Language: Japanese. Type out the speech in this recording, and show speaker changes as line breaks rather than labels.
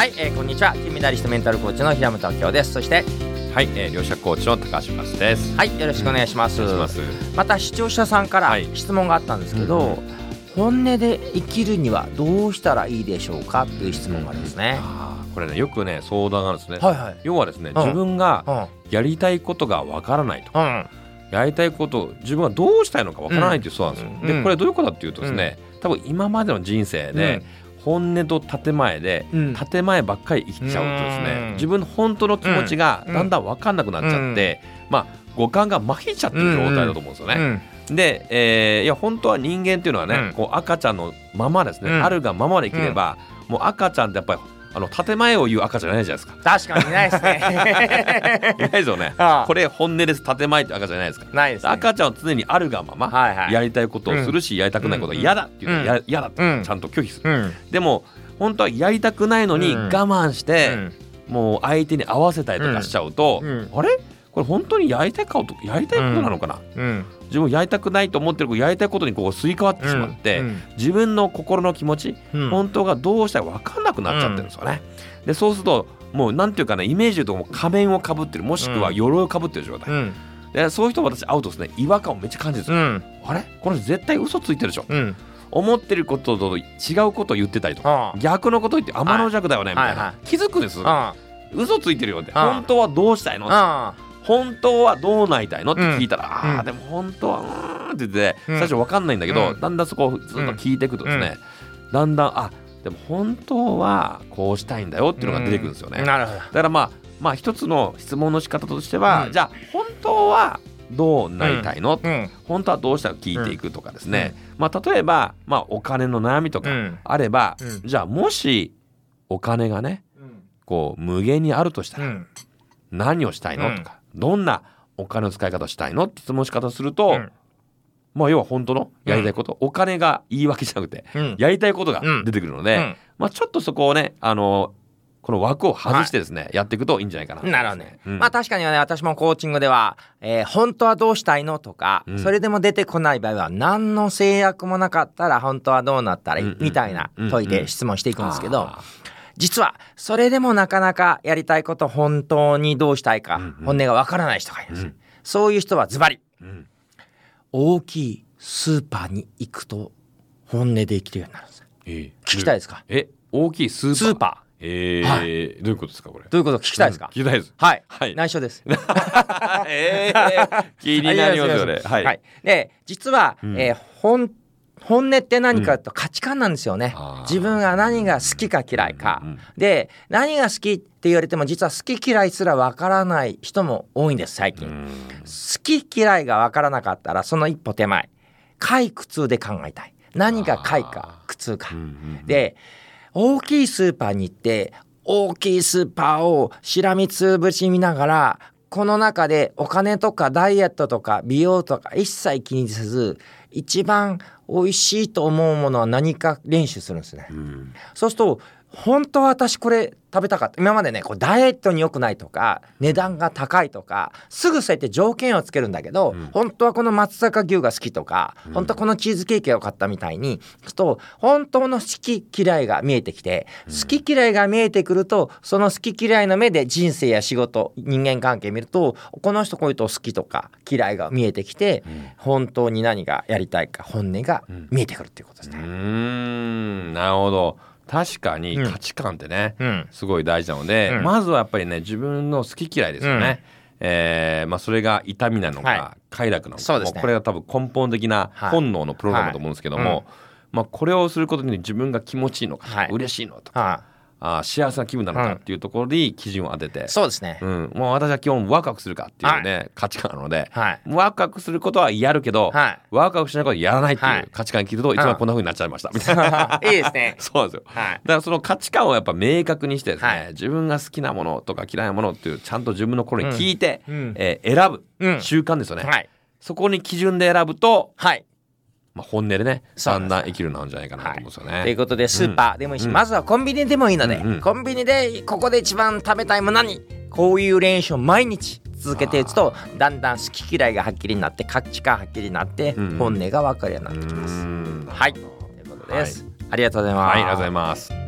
はい、えー、こんにちは。金メダリストメンタルコーチの平本明夫です。そして
はい、えー、両者コーチの高橋勝です。
はいよろしくお願いします,、
お願いします。
また視聴者さんから
はい。
質問があったんですけど、
うん
本音で生きるにはどうしたらいいでしょうかという質問があるんですね、
あーこれねよくね相談があるんですね。
はいはい。
要はですね
うん。
自分が
うん。
やりたいことがわからないと。
うん。
やりたいこと自分がどうしたいのかわからないっていうそうなんですよ。
うん
でこれどういうことかっていうとですね、多分今までの人生で、本音と建前で
うん。
建前ばっかり生きちゃうとですね、
うん。
自分の本当の気持ちが
うん。
だんだん分かんなくなっちゃって、まあ五感が麻痺しちゃってる状態だと思うんですよね。
うん
で、えーいや本当は人間っていうのはね、
うん。
こう赤ちゃんのままですね、
うん。
あるがままで生きれば、もう赤ちゃんってやっぱりあの建前を言う赤ちゃんじゃないじゃないですか。
確かにないですね。
いないですよね。これ本音です。建前って赤じゃないですか。
ないですね。
赤ちゃんは常にあるがまま、
はいはい。
やりたいことをするし、やりたくないことは嫌だっていうの
うん。
や嫌だって
うん。
ちゃんと拒否する。
うん。
でも本当はやりたくないのに
うん。
我慢して、
うん。
もう相手に合わせたりとかしちゃうと、
うん。
あれ？これ本当にやりたいことやりたいことなのかな、
うん
自分やりたくないと思ってるやりたいことにこう吸い替わってしまって、
うん
自分の心の気持ち、
うん。
本当がどうしたら分かんなくなっちゃってるんですよね。でそうするともうなんていうかねイメージで言うともう仮面をかぶってるもしくは鎧をかぶってる状態、
うん。
でそういう人私会うとですね違和感をめっちゃ感じるんですよ。
うん。
あれ？この人絶対嘘ついてるでしょ、
うん。
思ってることと違うことを言ってたりとか
あ
逆のこと言って天の弱だよねみたいな、
はい。は
気づくんです。
あ
嘘ついてるよって
あ
本当はどうしたいの？
あ
本当はどうなりたいの？って聞いたら、
うん。
ああでも本当はうーんって言って
うん。
最初分かんないんだけど、
うん。
だんだんそこをずっと聞いていくとですね、だんだんあでも本当はこうしたいんだよっていうのが出てくるんですよね。だ
なるほど。
からまあまあ一つの質問の仕方としては、
うん。
じゃあ本当はどうなりたいの、
うん。
本当はどうしたら聞いていくとかですね、まあ例えば、まあ、お金の悩みとか
うん。
あれば、
うん。
じゃあもしお金がねこう無限にあるとしたら、
うん。
何をしたいの、
うん
とかどんなお金の使い方をしたいのって質問し方すると、
うん。
まあ要は本当のやりたいこと、お金が言い訳じゃなくて
うん。
やりたいことが出てくるので、
うん。
まあちょっとそこをねあのこの枠を外してですね、やっていくといいんじゃないかなと思い
なるほどね。
ま
あ確かにね私もコーチングでは、えー本当はどうしたいのとか、
うん。
それでも出てこない場合は何の制約もなかったら本当はどうなったらいい、
うんうん
みたいな問いで質問していくんですけど、
あ
実はそれでもなかなかやりたいこと本当にどうしたいか、
うんうん。
本音がわからない人がいます、
うん。
そういう人はズバリ。
ーうん。
大きいスーパーに行くと本音で生きるようになるんです。
えー
聞きたいですか？
え大きいスーパー。
スーパ
えー
は
どういうことですかこれ？
どういうこと？聞きたいですか、
うん。聞きたいです。
はい、
はい。
内緒です。
えー、気になりますよね。はい、
はい、で実は、
うん。
えー本本音って何かと価値観なんですよね、
あー。
自分が何が好きか嫌いか、
うんうん
で何が好きって言われても実は好き嫌いすらわからない人も多いんです最近、
うん。
好き嫌いがわからなかったらその一歩手前。快苦痛で考えたい。何が快か苦痛か、
うんうん。
で大きいスーパーに行って大きいスーパーをしらみつぶし見ながらこの中でお金とかダイエットとか美容とか一切気にせず一番美味しいと思うものは何か練習するんですね。
うん
そうすると本当は私これ食べたかった。今までねこうダイエットに良くないとか値段が高いとかすぐそうやって条件をつけるんだけど、
うん。
本当はこの松阪牛が好きとか、
うん。
本当はこのチーズケーキが良かったみたいにすると本当の好き嫌いが見えてきて、
うん。
好き嫌いが見えてくるとその好き嫌いの目で人生や仕事人間関係見るとこの人こういうと好きとか嫌いが見えてきて、
うん。
本当に何がやりたいか本音が見えてくるっていうことですね。
ん。なるほど確かに
うん。
価値観ってね、
うん。
すごい大事なので、
うん。
まずはやっぱりね自分の好き嫌いですよね、えーまあ、それが痛みなのか、
は
快楽なのか
ね。
これが多分根本的な
はい。
本能のプログラムだと思うんですけども、
はい。
まあ、これをすることに自分が気持ちいいのか、
はい。
嬉しいのとか
は
あー幸せな気分なのかっていうところに基準を当てて。
い、、そうですね。
うん、もう私は基本ワクワクするかっていうね、価値観なので、
はい。
ワクワクすることはやるけど、
はい。
ワクワクしないことはやらないって
はい。いう
価値観に聞くと一番こんな風になっちゃいましたみたいな。
いいですね。
そうですよ。
はい。
だからその価値観をやっぱ明確にしてですね、
はい。
自分が好きなものとか嫌いなものっていうちゃんと自分の心に聞いて、
うん。うん。
えー選ぶ、
うん。
習慣ですよね、
はい。
そこに基準で選ぶと、
はい。
まあ、本音でね
そんです。
だんだん生きるなるんじゃないかなと思うんですよね。
ということでスーパー。でもいいし、
うん。
まずはコンビニでもいいので、
うんうん。
コンビニでここで一番食べたいもの何こういう練習を毎日続けていくとだんだん好き嫌いがはっきりになって価値観はっきりになって、本音が分かるようにな
う
ってきます。はい。ということです、ありがとうございます。
はいありがとうございます。